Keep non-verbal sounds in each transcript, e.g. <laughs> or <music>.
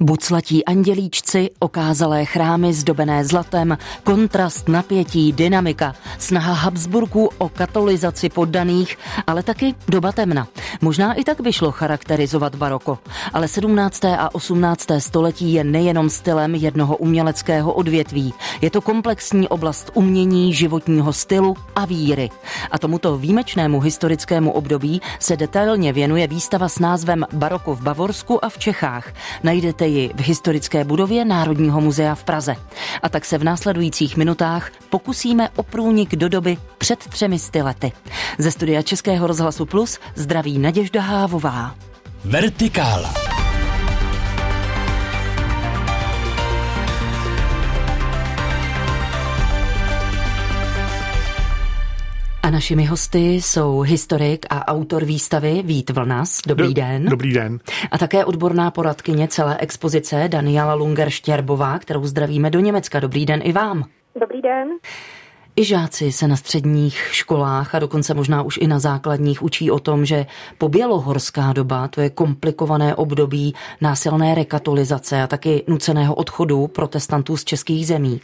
Buclatí andělíčci, okázalé chrámy zdobené zlatem, kontrast napětí, dynamika, snaha Habsburků o katolizaci poddaných, ale taky doba temna. Možná i tak by šlo charakterizovat baroko. Ale 17. a 18. století je nejenom stylem jednoho uměleckého odvětví. Je to komplexní oblast umění, životního stylu a víry. A tomuto výjimečnému historickému období se detailně věnuje výstava s názvem Baroko v Bavorsku a v Čechách. Najdete ji v historické budově Národního muzea v Praze. A tak se v následujících minutách pokusíme o průnik do doby před třemi sty lety. Ze studia Českého rozhlasu Plus zdraví Naděžda Hávová. Vertikála. A našimi hosty jsou historik a autor výstavy Vít Vlnas. Dobrý Do, den. Dobrý den. A také odborná poradkyně celé expozice Daniela Lunger-Štěrbová, kterou zdravíme do Německa. Dobrý den i vám. Dobrý den. I žáci se na středních školách a dokonce možná už i na základních učí o tom, že pobělohorská doba to je komplikované období násilné rekatolizace a taky nuceného odchodu protestantů z českých zemí.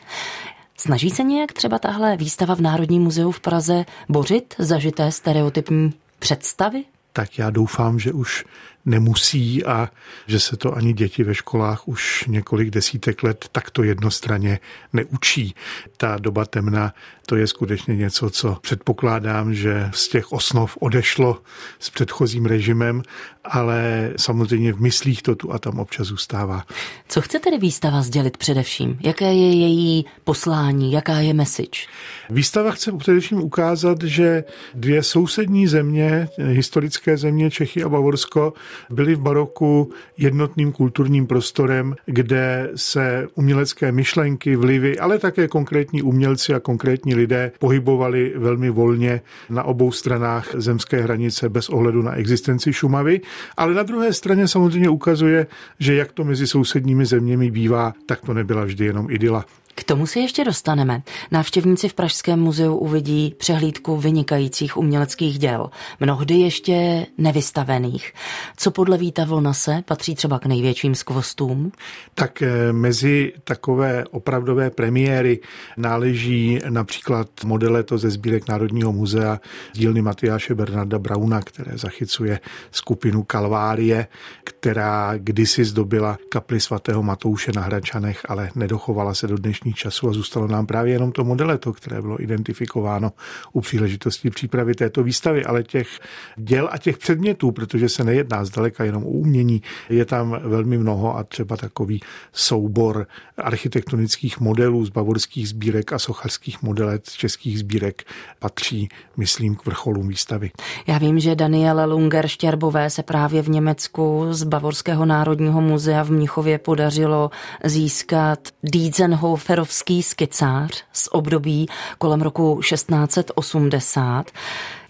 Snaží se nějak třeba tahle výstava v Národním muzeu v Praze bořit zažité stereotypní představy? Tak já doufám, že už nemusí a že se to ani děti ve školách už několik desítek let takto jednostranně neučí. Ta doba temna, to je skutečně něco, co předpokládám, že z těch osnov odešlo s předchozím režimem, ale samozřejmě v myslích to tu a tam občas zůstává. Co chce tedy výstava sdělit především? Jaké je její poslání? Jaká je message? Výstava chce především ukázat, že dvě sousední země, historické země Čechy a Bavorsko, byly v baroku jednotným kulturním prostorem, kde se umělecké myšlenky, vlivy, ale také konkrétní umělci a konkrétní lidé pohybovali velmi volně na obou stranách zemské hranice bez ohledu na existenci Šumavy. Ale na druhé straně samozřejmě ukazuje, že jak to mezi sousedními zeměmi bývá, tak to nebyla vždy jenom idyla. K tomu se ještě dostaneme. Návštěvníci v Pražském muzeu uvidí přehlídku vynikajících uměleckých děl, mnohdy ještě nevystavených. Co podle Víta Vlnase patří třeba k největším skvostům? Tak eh, mezi takové opravdové premiéry náleží například modeleto ze sbírek Národního muzea dílny Matyáše Bernarda Brauna, které zachycuje skupinu Kalvárie, která kdysi zdobila kapli svatého Matouše na Hračanech, ale nedochovala se do dnešní časů a zůstalo nám právě jenom to modeleto, které bylo identifikováno u příležitosti přípravy této výstavy, ale těch děl a těch předmětů, protože se nejedná zdaleka jenom o umění, je tam velmi mnoho a třeba takový soubor architektonických modelů z bavorských sbírek a sochařských modelet z českých sbírek patří, myslím, k vrcholům výstavy. Já vím, že Daniele Lunger Štěrbové se právě v Německu z Bavorského národního muzea v Mnichově podařilo získat Dietzenhofer ferovský skicář z období kolem roku 1680.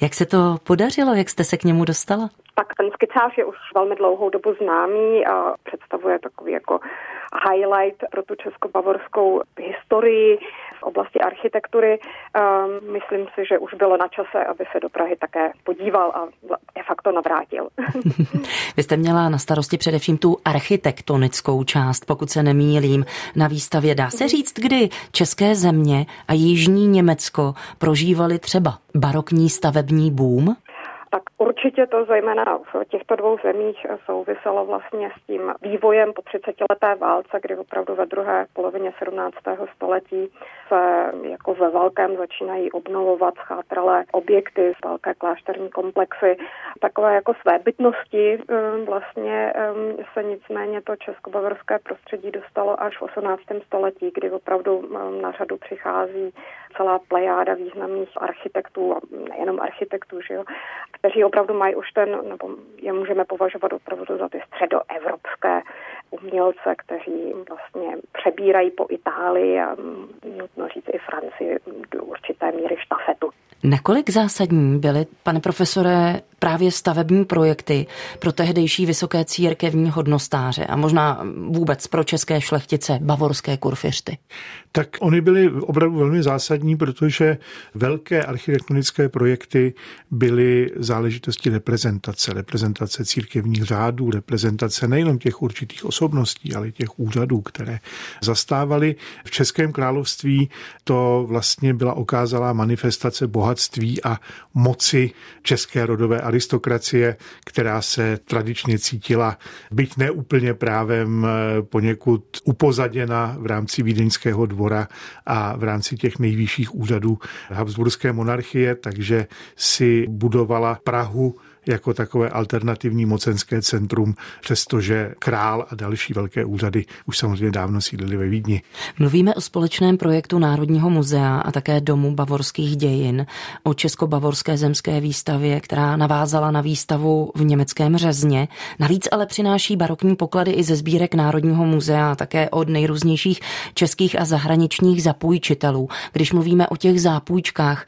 Jak se to podařilo, jak jste se k němu dostala? Tak ten skicář je už velmi dlouhou dobu známý a představuje takový jako highlight pro tu česko-bavorskou historii v oblasti architektury. Um, myslím si, že už bylo na čase, aby se do Prahy také podíval a de facto navrátil. <laughs> <laughs> Vy jste měla na starosti především tu architektonickou část, pokud se nemýlím, na výstavě. Dá se mhm. říct, kdy české země a jižní Německo prožívali třeba barokní stavební boom? Tak určitě to zejména v těchto dvou zemích souviselo vlastně s tím vývojem po 30 leté válce, kdy opravdu ve druhé polovině 17. století se jako ve velkém začínají obnovovat schátralé objekty, velké klášterní komplexy. Takové jako své bytnosti um, vlastně um, se nicméně to českobavorské prostředí dostalo až v 18. století, kdy opravdu um, na řadu přichází celá plejáda významných architektů, nejenom architektů, že jo, kteří opravdu mají už ten, nebo je můžeme považovat opravdu za ty středoevropské umělce, kteří vlastně přebírají po Itálii a nutno říct i Francii do určité míry štafetu. Nakolik zásadní byly, pane profesore, právě stavební projekty pro tehdejší vysoké církevní hodnostáře a možná vůbec pro české šlechtice bavorské kurfiřty? Tak oni byli opravdu velmi zásadní, protože velké architektonické projekty byly záležitosti reprezentace, reprezentace církevních řádů, reprezentace nejenom těch určitých osobností, ale těch úřadů, které zastávali. V Českém království to vlastně byla okázalá manifestace bohatství a moci české rodové aristokracie, která se tradičně cítila, byť neúplně právem poněkud upozaděna v rámci vídeňského dvora a v rámci těch nejvyšších úřadů Habsburské monarchie, takže si budovala Prahu jako takové alternativní mocenské centrum, přestože král a další velké úřady už samozřejmě dávno sídlili ve Vídni. Mluvíme o společném projektu Národního muzea a také Domu bavorských dějin, o Česko-bavorské zemské výstavě, která navázala na výstavu v německém řezně. Navíc ale přináší barokní poklady i ze sbírek Národního muzea, také od nejrůznějších českých a zahraničních zapůjčitelů. Když mluvíme o těch zápůjčkách,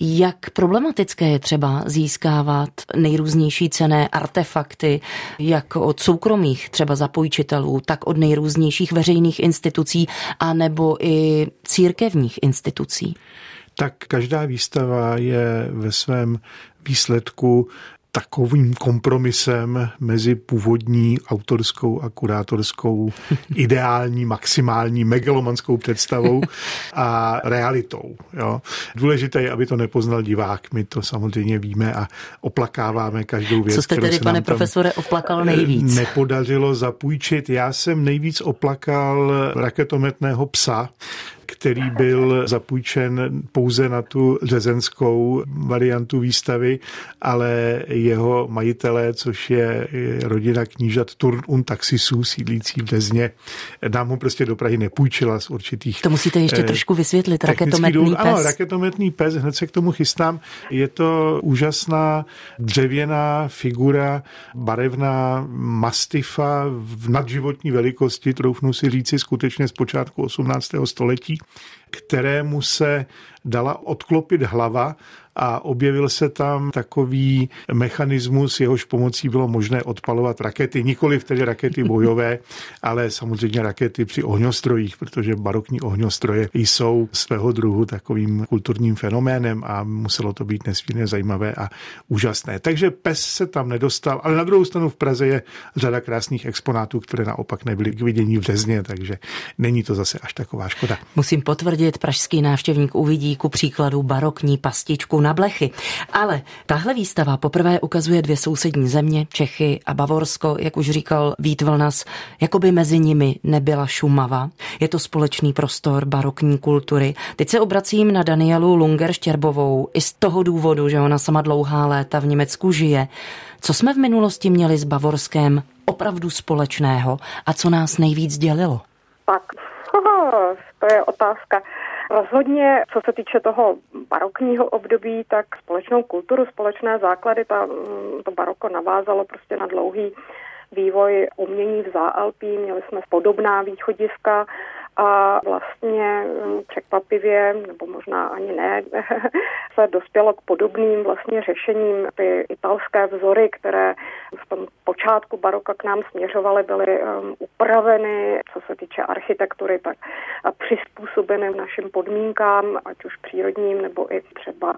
jak problematické je třeba získávat nejrůznější cené artefakty, jak od soukromých třeba zapojčitelů, tak od nejrůznějších veřejných institucí a nebo i církevních institucí? Tak každá výstava je ve svém výsledku takovým kompromisem mezi původní autorskou a kurátorskou <laughs> ideální, maximální, megalomanskou představou a realitou. Jo. Důležité je, aby to nepoznal divák. My to samozřejmě víme a oplakáváme každou věc. Co jste tedy, pane profesore, oplakal nejvíc? Nepodařilo zapůjčit. Já jsem nejvíc oplakal raketometného psa, který byl zapůjčen pouze na tu řezenskou variantu výstavy, ale jeho majitelé, což je rodina knížat Turn und Taxisů, sídlící v Dezně, nám ho prostě do Prahy nepůjčila z určitých... To musíte ještě eh, trošku vysvětlit, raketometný pes. Ano, raketometný pes, hned se k tomu chystám. Je to úžasná dřevěná figura, barevná mastifa v nadživotní velikosti, troufnu si říci skutečně z počátku 18. století, kterému se dala odklopit hlava a objevil se tam takový mechanismus, jehož pomocí bylo možné odpalovat rakety, nikoli tedy rakety <laughs> bojové, ale samozřejmě rakety při ohňostrojích, protože barokní ohňostroje jsou svého druhu takovým kulturním fenoménem a muselo to být nesmírně zajímavé a úžasné. Takže pes se tam nedostal, ale na druhou stranu v Praze je řada krásných exponátů, které naopak nebyly k vidění v Řezně, takže není to zase až taková škoda. Musím potvrdit, pražský návštěvník uvidí ku příkladu barokní pastičku na blechy. Ale tahle výstava poprvé ukazuje dvě sousední země, Čechy a Bavorsko, jak už říkal Vít Vlnas, jako by mezi nimi nebyla Šumava. Je to společný prostor barokní kultury. Teď se obracím na Danielu Lunger Štěrbovou i z toho důvodu, že ona sama dlouhá léta v Německu žije. Co jsme v minulosti měli s Bavorskem opravdu společného a co nás nejvíc dělilo? Tak, <laughs> to je otázka. Rozhodně, co se týče toho barokního období, tak společnou kulturu, společné základy, ta, mm, to baroko navázalo prostě na dlouhý vývoj umění v Záalpí, měli jsme podobná východiska a vlastně mm, překvapivě, nebo možná ani ne, <laughs> se dospělo k podobným vlastně řešením. Ty italské vzory, které v tom počátku baroka k nám směřovaly, byly um, upraveny, co se týče architektury, tak a přizpůsobeny našim podmínkám, ať už přírodním nebo i třeba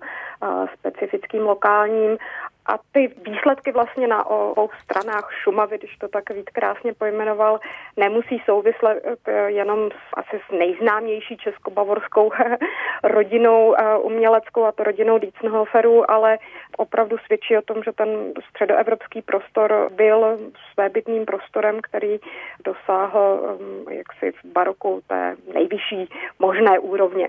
specifickým lokálním. A ty výsledky vlastně na obou stranách Šumavy, když to tak Vít krásně pojmenoval, nemusí souvislet eh, jenom s, asi s nejznámější českobavorskou <laughs> rodinou eh, uměleckou a to rodinou Dietzenhoferů, ale opravdu svědčí o tom, že ten středoevropský prostor byl svébytným prostorem, který dosáhl eh, jaksi v baroku té nejvyšší možné úrovně.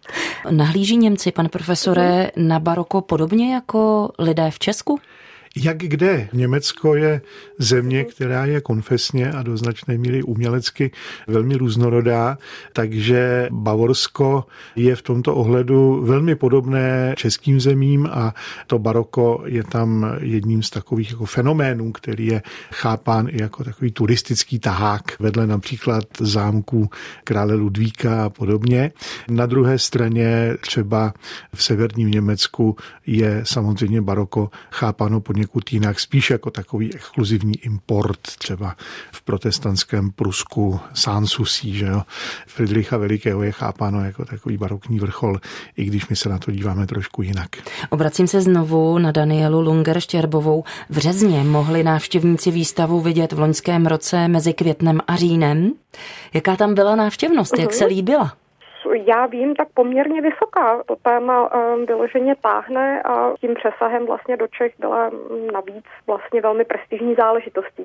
<laughs> Nahlíží Němci, pane profesore, na baroko podobně jako lidé v Česku? Jak kde? Německo je země, která je konfesně a do značné míry umělecky velmi různorodá, takže Bavorsko je v tomto ohledu velmi podobné českým zemím a to baroko je tam jedním z takových jako fenoménů, který je chápán i jako takový turistický tahák vedle například zámků krále Ludvíka a podobně. Na druhé straně třeba v severním Německu je samozřejmě baroko chápáno poněkud jinak, spíš jako takový exkluzivní import, třeba v protestantském Prusku Sanssouci, že jo. Friedricha Velikého je chápáno jako takový barokní vrchol, i když my se na to díváme trošku jinak. Obracím se znovu na Danielu Lunger-Štěrbovou. V Řezně mohli návštěvníci výstavu vidět v loňském roce mezi květnem a říjnem. Jaká tam byla návštěvnost? Jak se mhm. líbila? Já vím, tak poměrně vysoká. To téma um, vyloženě táhne a tím přesahem vlastně do Čech byla navíc vlastně velmi prestižní záležitostí.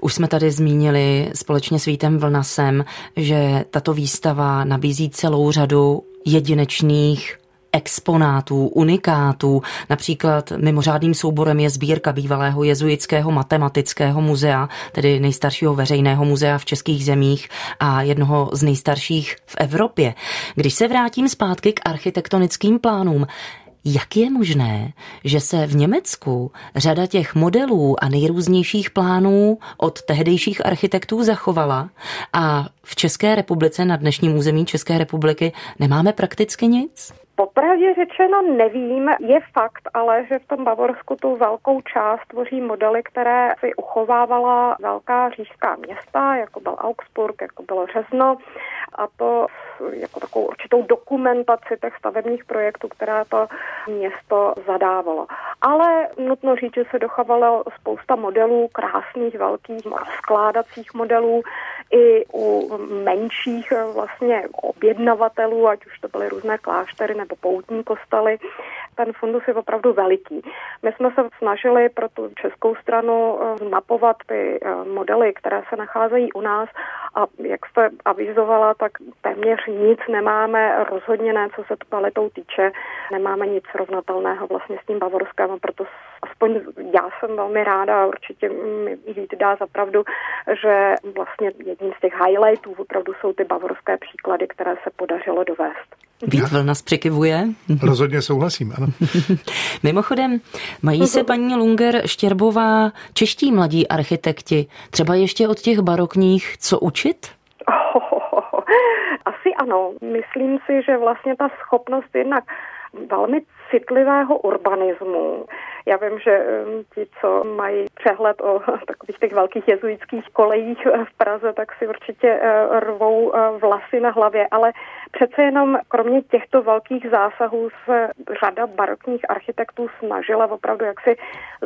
Už jsme tady zmínili společně s Vítem Vlnasem, že tato výstava nabízí celou řadu jedinečných exponátů, unikátů. Například mimořádným souborem je sbírka bývalého jezuitského matematického muzea, tedy nejstaršího veřejného muzea v českých zemích a jednoho z nejstarších v Evropě. Když se vrátím zpátky k architektonickým plánům, jak je možné, že se v Německu řada těch modelů a nejrůznějších plánů od tehdejších architektů zachovala a v České republice, na dnešním území České republiky, nemáme prakticky nic? Popravdě řečeno nevím, je fakt ale, že v tom Bavorsku tu velkou část tvoří modely, které si uchovávala velká říšská města, jako byl Augsburg, jako bylo Řezno a to jako takovou určitou dokumentaci těch stavebních projektů, které to město zadávalo. Ale nutno říct, že se dochovalo spousta modelů, krásných, velkých, skládacích modelů, i u menších vlastně objednavatelů, ať už to byly různé kláštery nebo poutní kostely. Ten fundus je opravdu veliký. My jsme se snažili pro tu českou stranu eh, mapovat ty eh, modely, které se nacházejí u nás a jak jste avizovala, tak téměř nic nemáme, rozhodně ne, co se kvalitou týče, nemáme nic srovnatelného vlastně s tím Bavorskem, a proto aspoň já jsem velmi ráda a určitě mi Vít dá zapravdu, že vlastně jedním z těch highlightů opravdu jsou ty bavorské příklady, které se podařilo dovést. Vít nás překivuje. Rozhodně souhlasím, ano. <laughs> Mimochodem, mají se paní Lunger Štěrbová čeští mladí architekti třeba ještě od těch barokních co učit? <laughs> Asi ano. Myslím si, že vlastně ta schopnost jednak velmi citlivého urbanismu. Já vím, že ti, co mají přehled o <laughs> takových těch velkých jezuitských kolejích v Praze, tak si určitě uh, rvou uh, vlasy na hlavě, ale přece jenom kromě těchto velkých zásahů se řada barokních architektů snažila opravdu jaksi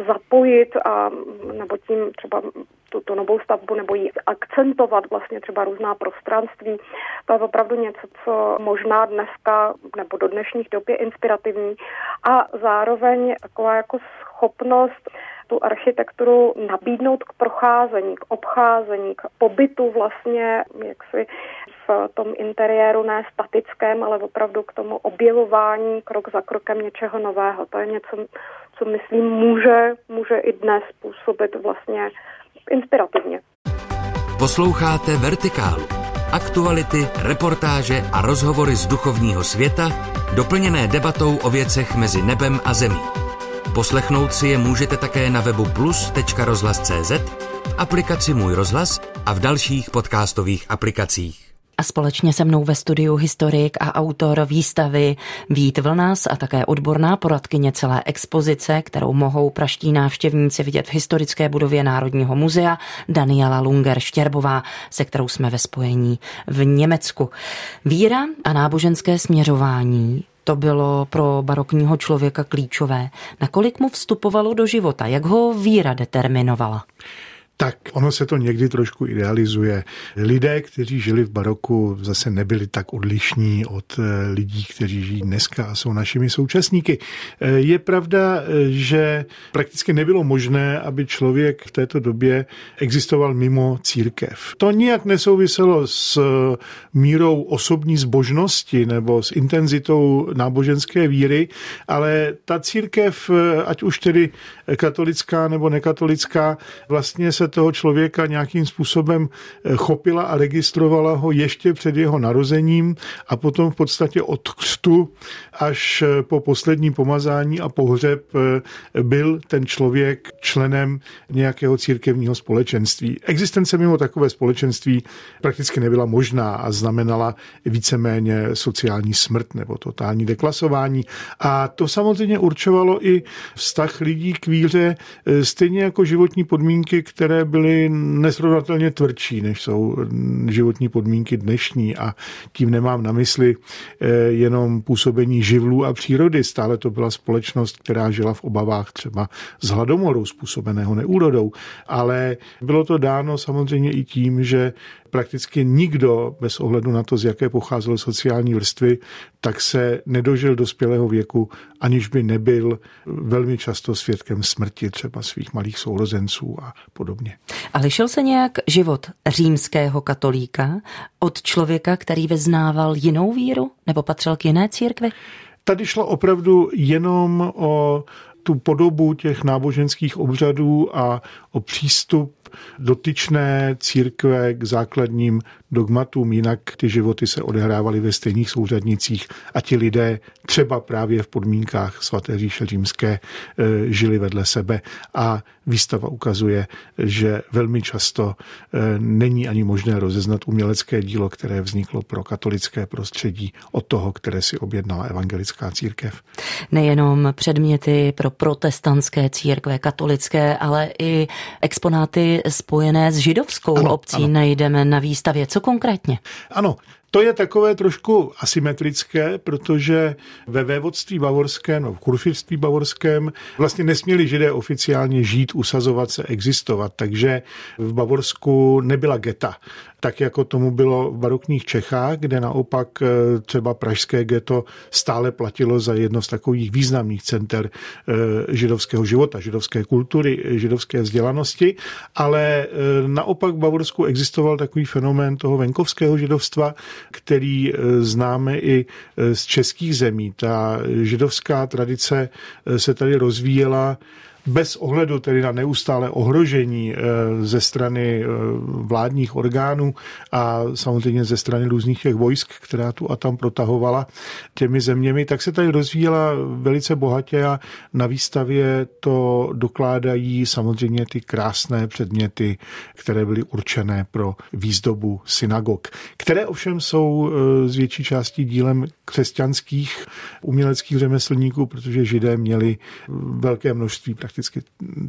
zapojit a nebo tím třeba tuto novou stavbu nebo ji akcentovat vlastně třeba různá prostranství. To je opravdu něco, co možná dneska nebo do dnešních dob je inspirativní a zároveň taková jako schopnost tu architekturu nabídnout k procházení, k obcházení, k pobytu vlastně jaksi v tom interiéru ne statickém, ale opravdu k tomu objevování krok za krokem něčeho nového. To je něco, co myslím může, může i dnes působit vlastně inspirativně. Posloucháte Vertikálu. Aktuality, reportáže a rozhovory z duchovního světa, doplněné debatou o věcech mezi nebem a zemí. Poslechnout si je můžete také na webu plus.rozhlas.cz, v aplikaci Můj rozhlas a v dalších podcastových aplikacích. A společně se mnou ve studiu historik a autor výstavy Vít Vlnas a také odborná poradkyně celé expozice, kterou mohou praští návštěvníci vidět v historické budově Národního muzea, Daniela Lunger-Štěrbová, se kterou jsme ve spojení v Německu. Víra a náboženské směřování to bylo pro barokního člověka klíčové. Nakolik mu vstupovalo do života? Jak ho víra determinovala? Tak ono se to někdy trošku idealizuje. Lidé, kteří žili v baroku, zase nebyli tak odlišní od eh, lidí, kteří žijí dneska a jsou našimi současníky. Eh, je pravda, eh, že prakticky nebylo možné, aby člověk v této době existoval mimo církev. To nijak nesouviselo s mírou osobní zbožnosti nebo s intenzitou náboženské víry, ale ta církev, ať už tedy katolická nebo nekatolická, vlastně se toho člověka nějakým způsobem eh, chopila a registrovala ho ještě před jeho narozením a potom v podstatě od křtu až eh, po poslední pomazání a pohřeb eh, byl ten člověk členem nějakého církevního společenství. Existence mimo takové společenství prakticky nebyla možná a znamenala víceméně sociální smrt nebo totální deklasování. A to samozřejmě určovalo i vztah lidí k víře, stejně jako životní podmínky, které byly nesrovnatelně tvrdší, než jsou životní podmínky dnešní a tím nemám na mysli eh, jenom působení živlů a přírody. Stále to byla společnost, která žila v obavách třeba z hladomoru způsobeného neúrodou, ale bylo to dáno samozřejmě i tím, že prakticky nikdo, bez ohledu na to, z jaké pocházel sociální vrstvy, tak se nedožil dospělého věku, aniž by nebyl velmi často svědkem smrti třeba svých malých sourozenců a podobně. A lišil se nějak život římského katolíka od člověka, který vyznával jinou víru nebo patřil k jiné církvi? Tady šlo opravdu jenom o tu podobu těch náboženských obřadů a o přístup dotyčné církve k základním dogmatům, jinak ty životy se odehrávaly ve stejných souřadnicích a ti lidé třeba právě v podmínkách svaté říše římské e, žili vedle sebe a výstava ukazuje, že velmi často e, není ani možné rozeznat umělecké dílo, které vzniklo pro katolické prostředí od toho, které si objednala evangelická církev. Nejenom předměty pro protestantské církve, katolické, ale i exponáty spojené s židovskou ano, obcí ano. najdeme na výstavě. Co konkrétně? Ano, to je takové trošku asymetrické, protože ve vévodství bavorském, no v kurfirství bavorském vlastně nesměli židé oficiálně žít, usazovat se, existovat, takže v Bavorsku nebyla geta tak jako tomu bylo v barokních Čechách, kde naopak eh, třeba pražské ghetto stále platilo za jedno z takových významných center eh, židovského života, židovské kultury, židovské vzdělanosti, ale eh, naopak v Bavorsku existoval takový fenomén toho venkovského židovstva, který známe i z českých zemí. Ta židovská tradice se tady rozvíjela bez ohledu tedy na neustále ohrožení eh, ze strany eh, vládních orgánů a samozřejmě ze strany různých těch vojsk, která tu a tam protahovala těmi zeměmi, tak se tady rozvíjela velice bohatě a na výstavě to dokládají samozřejmě ty krásné předměty, které byly určené pro výzdobu synagog, které ovšem jsou eh, z větší části dílem křesťanských uměleckých řemeslníků, protože židé měli velké množství prakticky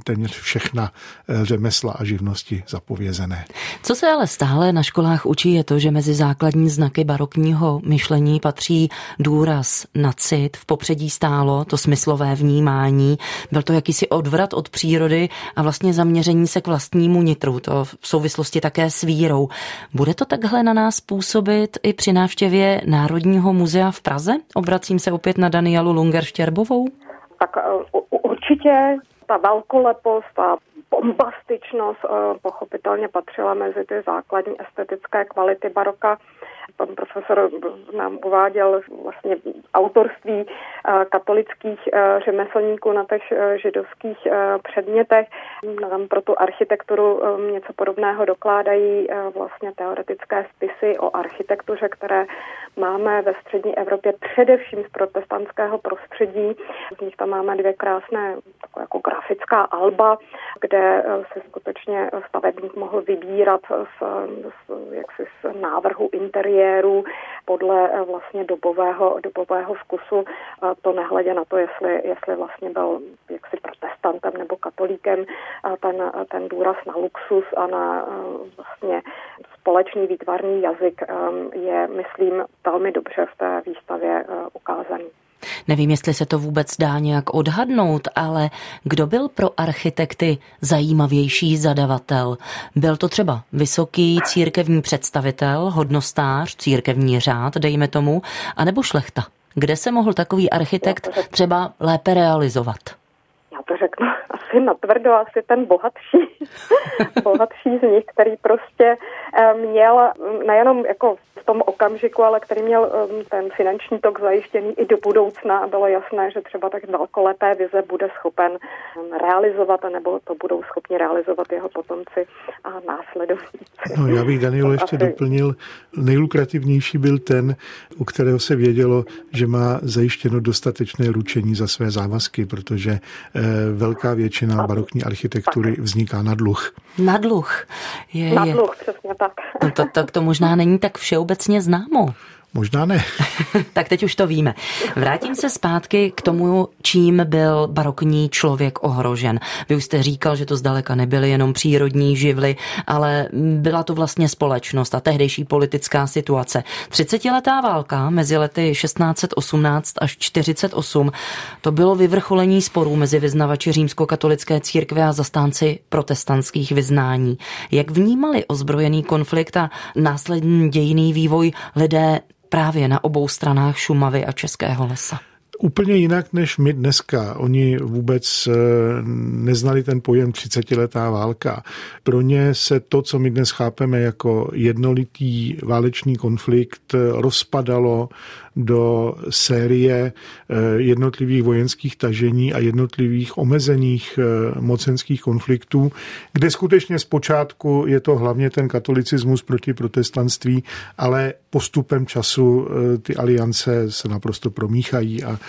téměř všechna eh, řemesla a živnosti zapovězené. Co se ale stále na školách učí je to, že mezi základní znaky barokního myšlení patří důraz na cit, v popředí stálo to smyslové vnímání, byl to jakýsi odvrat od přírody a vlastně zaměření se k vlastnímu nitru, to v souvislosti také s vírou. Bude to takhle na nás působit i při návštěvě Národního muzea v Praze? Obracím se opět na Danielu Lunger-Štěrbovou. Tak eh, určitě ta velkolepost a bombastičnost eh, pochopitelně patřila mezi ty základní estetické kvality baroka pan profesor nám uváděl vlastně autorství eh, katolických eh, řemeslníků na těch eh, židovských předmětech. Nám pro tu architekturu něco podobného dokládají vlastně teoretické spisy o architektuře, které máme ve střední Evropě především z protestantského prostředí. Z nich tam máme dvě krásné takové jako grafická alba, kde se skutečně stavebník mohl vybírat z, z, jaksi z návrhu interiéru kariéru podle eh, vlastně dobového, dobového vkusu, to nehledě na to, jestli, jestli vlastně byl jaksi protestantem nebo katolíkem, ten, ten důraz na luxus a na eh, vlastně společný výtvarný jazyk eh, je, myslím, velmi dobře v té výstavě ukázaný. Nevím, jestli se to vůbec dá nějak odhadnout, ale kdo byl pro architekty zajímavější zadavatel? Byl to třeba vysoký církevní představitel, hodnostář, církevní řád, dejme tomu, anebo šlechta? Kde se mohl takový architekt třeba lépe realizovat? Já to řeknu asi natvrdo, asi ten bohatší, <laughs> bohatší z nich, který prostě eh, měl mm, nejenom jako v tom okamžiku, ale který měl um, ten finanční tok zajištěný i do budoucna a bylo jasné, že třeba tak velkolepé vize bude schopen um, realizovat, nebo to budou schopni realizovat jeho potomci a následovníci. No, já bych Daniel ještě asi... doplnil, nejlukrativnější byl ten, u kterého se vědělo, že má zajištěno dostatečné ručení za své závazky, protože eh, velká většina barokní architektury tak. vzniká na dluh. Na dluh. Je, na dluh, přesně tak. No to, to, to možná není tak všeobecné obecně známo. Možná ne. <laughs> tak teď už to víme. Vrátím se zpátky k tomu, čím byl barokní člověk ohrožen. Vy už jste říkal, že to zdaleka nebyly jenom přírodní živly, ale byla to vlastně společnost a tehdejší politická situace. 30-letá válka mezi lety 1618 až 48 to bylo vyvrcholení sporů mezi vyznavači římskokatolické církve a zastánci protestantských vyznání. Jak vnímali ozbrojený konflikt a následný dějiný vývoj lidé právě na obou stranách Šumavy a Českého lesa úplně jinak než my dneska. Oni vůbec eh, neznali ten pojem 30-letá válka. Pro ně se to, co my dnes chápeme jako jednolitý válečný konflikt, rozpadalo do série eh, jednotlivých vojenských tažení a jednotlivých omezených eh, mocenských konfliktů, kde skutečně zpočátku je to hlavně ten katolicismus proti protestantství, ale postupem času ty aliance se naprosto promíchají a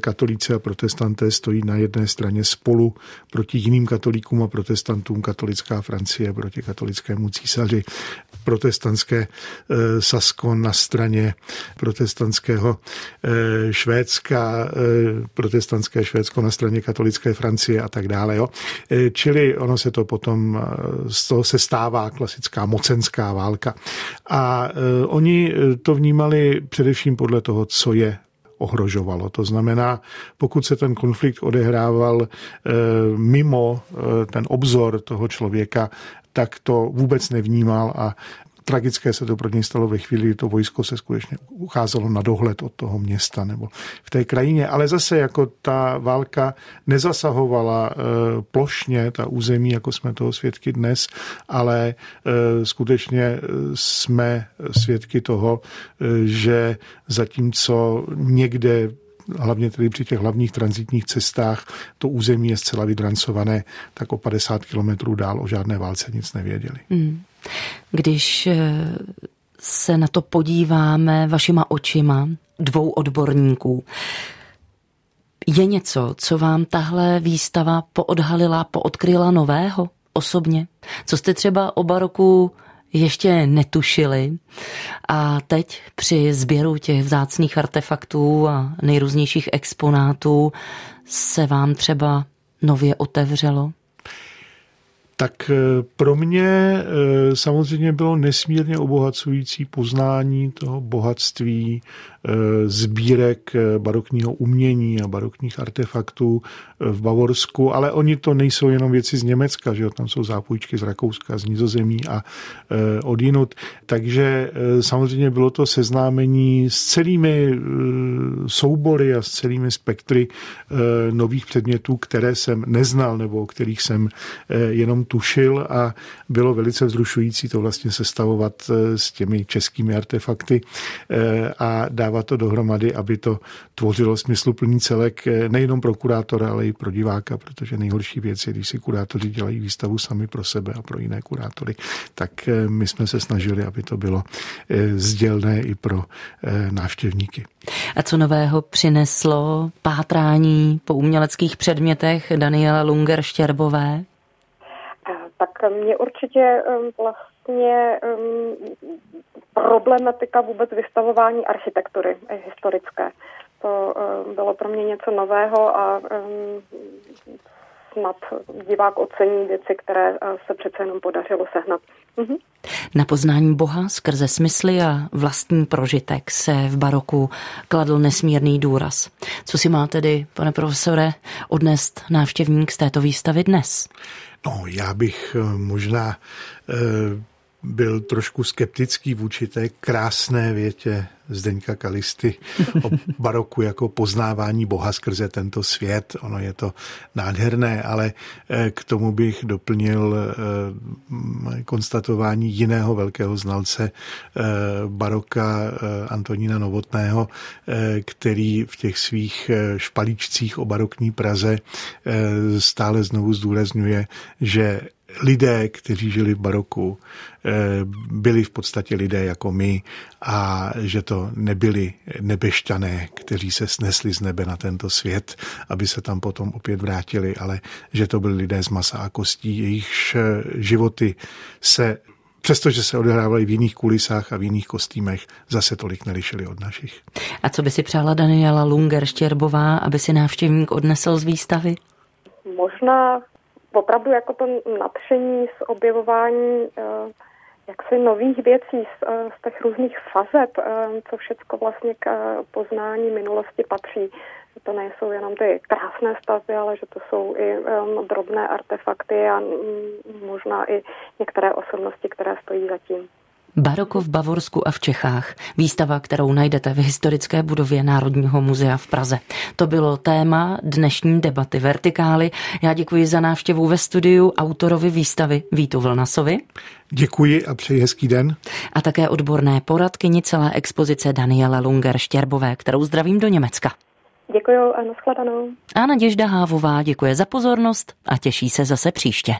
katolíci a protestanté stojí na jedné straně spolu proti jiným katolíkům a protestantům, katolická Francie proti katolickému císaři, protestantské eh, Sasko na straně protestantského eh, Švédska, protestantské Švédsko na straně katolické Francie a tak dále. Jo. Čili ono se to potom, z toho se stává klasická mocenská válka. A oni to vnímali především podle toho, co je ohrožovalo. To znamená, pokud se ten konflikt odehrával eh, mimo eh, ten obzor toho člověka, tak to vůbec nevnímal a tragické se to pro něj stalo ve chvíli, kdy to vojsko se skutečně ucházelo na dohled od toho města nebo v té krajině. Ale zase jako ta válka nezasahovala e, plošně ta území, jako jsme toho svědky dnes, ale e, skutečně jsme svědky toho, že zatímco někde hlavně tedy při těch hlavních transitních cestách, to území je zcela vydrancované, tak o 50 kilometrů dál o žádné válce nic nevěděli. Hmm. Když eh, se na to podíváme vašima očima, dvou odborníků, je něco, co vám tahle výstava poodhalila, poodkryla nového osobně? Co jste třeba o baroku ještě netušili a teď při sběru těch vzácných artefaktů a nejrůznějších exponátů se vám třeba nově otevřelo? Tak eh, pro mě eh, samozřejmě bylo nesmírně obohacující poznání toho bohatství eh, sbírek barokního umění a barokních artefaktů v Bavorsku, ale oni to nejsou jenom věci z Německa, že jo? tam jsou zápůjčky z Rakouska, z Nizozemí a odinut. Takže samozřejmě bylo to seznámení s celými soubory a s celými spektry nových předmětů, které jsem neznal nebo o kterých jsem jenom tušil a bylo velice vzrušující to vlastně sestavovat eh, s těmi českými artefakty eh, a dávat to dohromady, aby to tvořilo smysluplný celek eh, nejenom pro kurátora, ale i pro diváka, protože nejhorší věc je, když si kurátoři dělají výstavu sami pro sebe a pro jiné kurátory, tak my jsme se snažili, aby to bylo sdělné i pro návštěvníky. A co nového přineslo pátrání po uměleckých předmětech Daniela Lunger-Štěrbové? Tak mě určitě vlastně problematika vůbec vystavování architektury historické. To bylo pro mě něco nového a snad divák ocení věci, které se přece jenom podařilo sehnat. Mhm. Na poznání Boha skrze smysly a vlastní prožitek se v baroku kladl nesmírný důraz. Co si má tedy, pane profesore, odnést návštěvník z této výstavy dnes? No, já bych eh, možná eh, byl trošku skeptický vůči té krásné větě Zdeňka Kalisty o baroku jako poznávání Boha skrze tento svět. Ono je to nádherné, ale eh, k tomu bych doplnil eh, konstatování jiného velkého znalce eh, baroka Antonína Novotného, který v těch svých špalíčcích o barokní Praze stále znovu zdůrazňuje, že lidé, kteří žili v baroku, eh, byli v podstatě lidé jako my a že to nebyli nebešťané, kteří se snesli z nebe na tento svět, aby se tam potom opět vrátili, ale že to byli lidé z masa a kostí, jejichž eh, životy se přestože se odehrávaly v jiných kulisách a v jiných kostýmech, zase tolik nelišili od našich. A co by si přála Daniela Lunger Štěrbová, aby si návštěvník odnesl z výstavy? Možná opravdu jako to nadšení z objevování eh, jaksi nových věcí z, eh, z těch různých fazeb, eh, co všechno vlastně k poznání minulosti patří. To nejsou jenom ty krásné stavby, ale že to jsou i um, drobné artefakty a mm, možná i některé osobnosti, které stojí zatím. Baroko v Bavorsku a v Čechách. Výstava, kterou najdete v historické budově Národního muzea v Praze. To bylo téma dnešní debaty Vertikály. Já děkuji za návštěvu ve studiu autorovi výstavy Vítu Vlnasovi. Děkuji a přeji hezký den. A také odborné poradkyni celé expozice Daniela Lunger Štěrbové, kterou zdravím do Německa. Děkuji a nashledanou. A Naděžda Hávová děkuje za pozornost a těší se zase příště.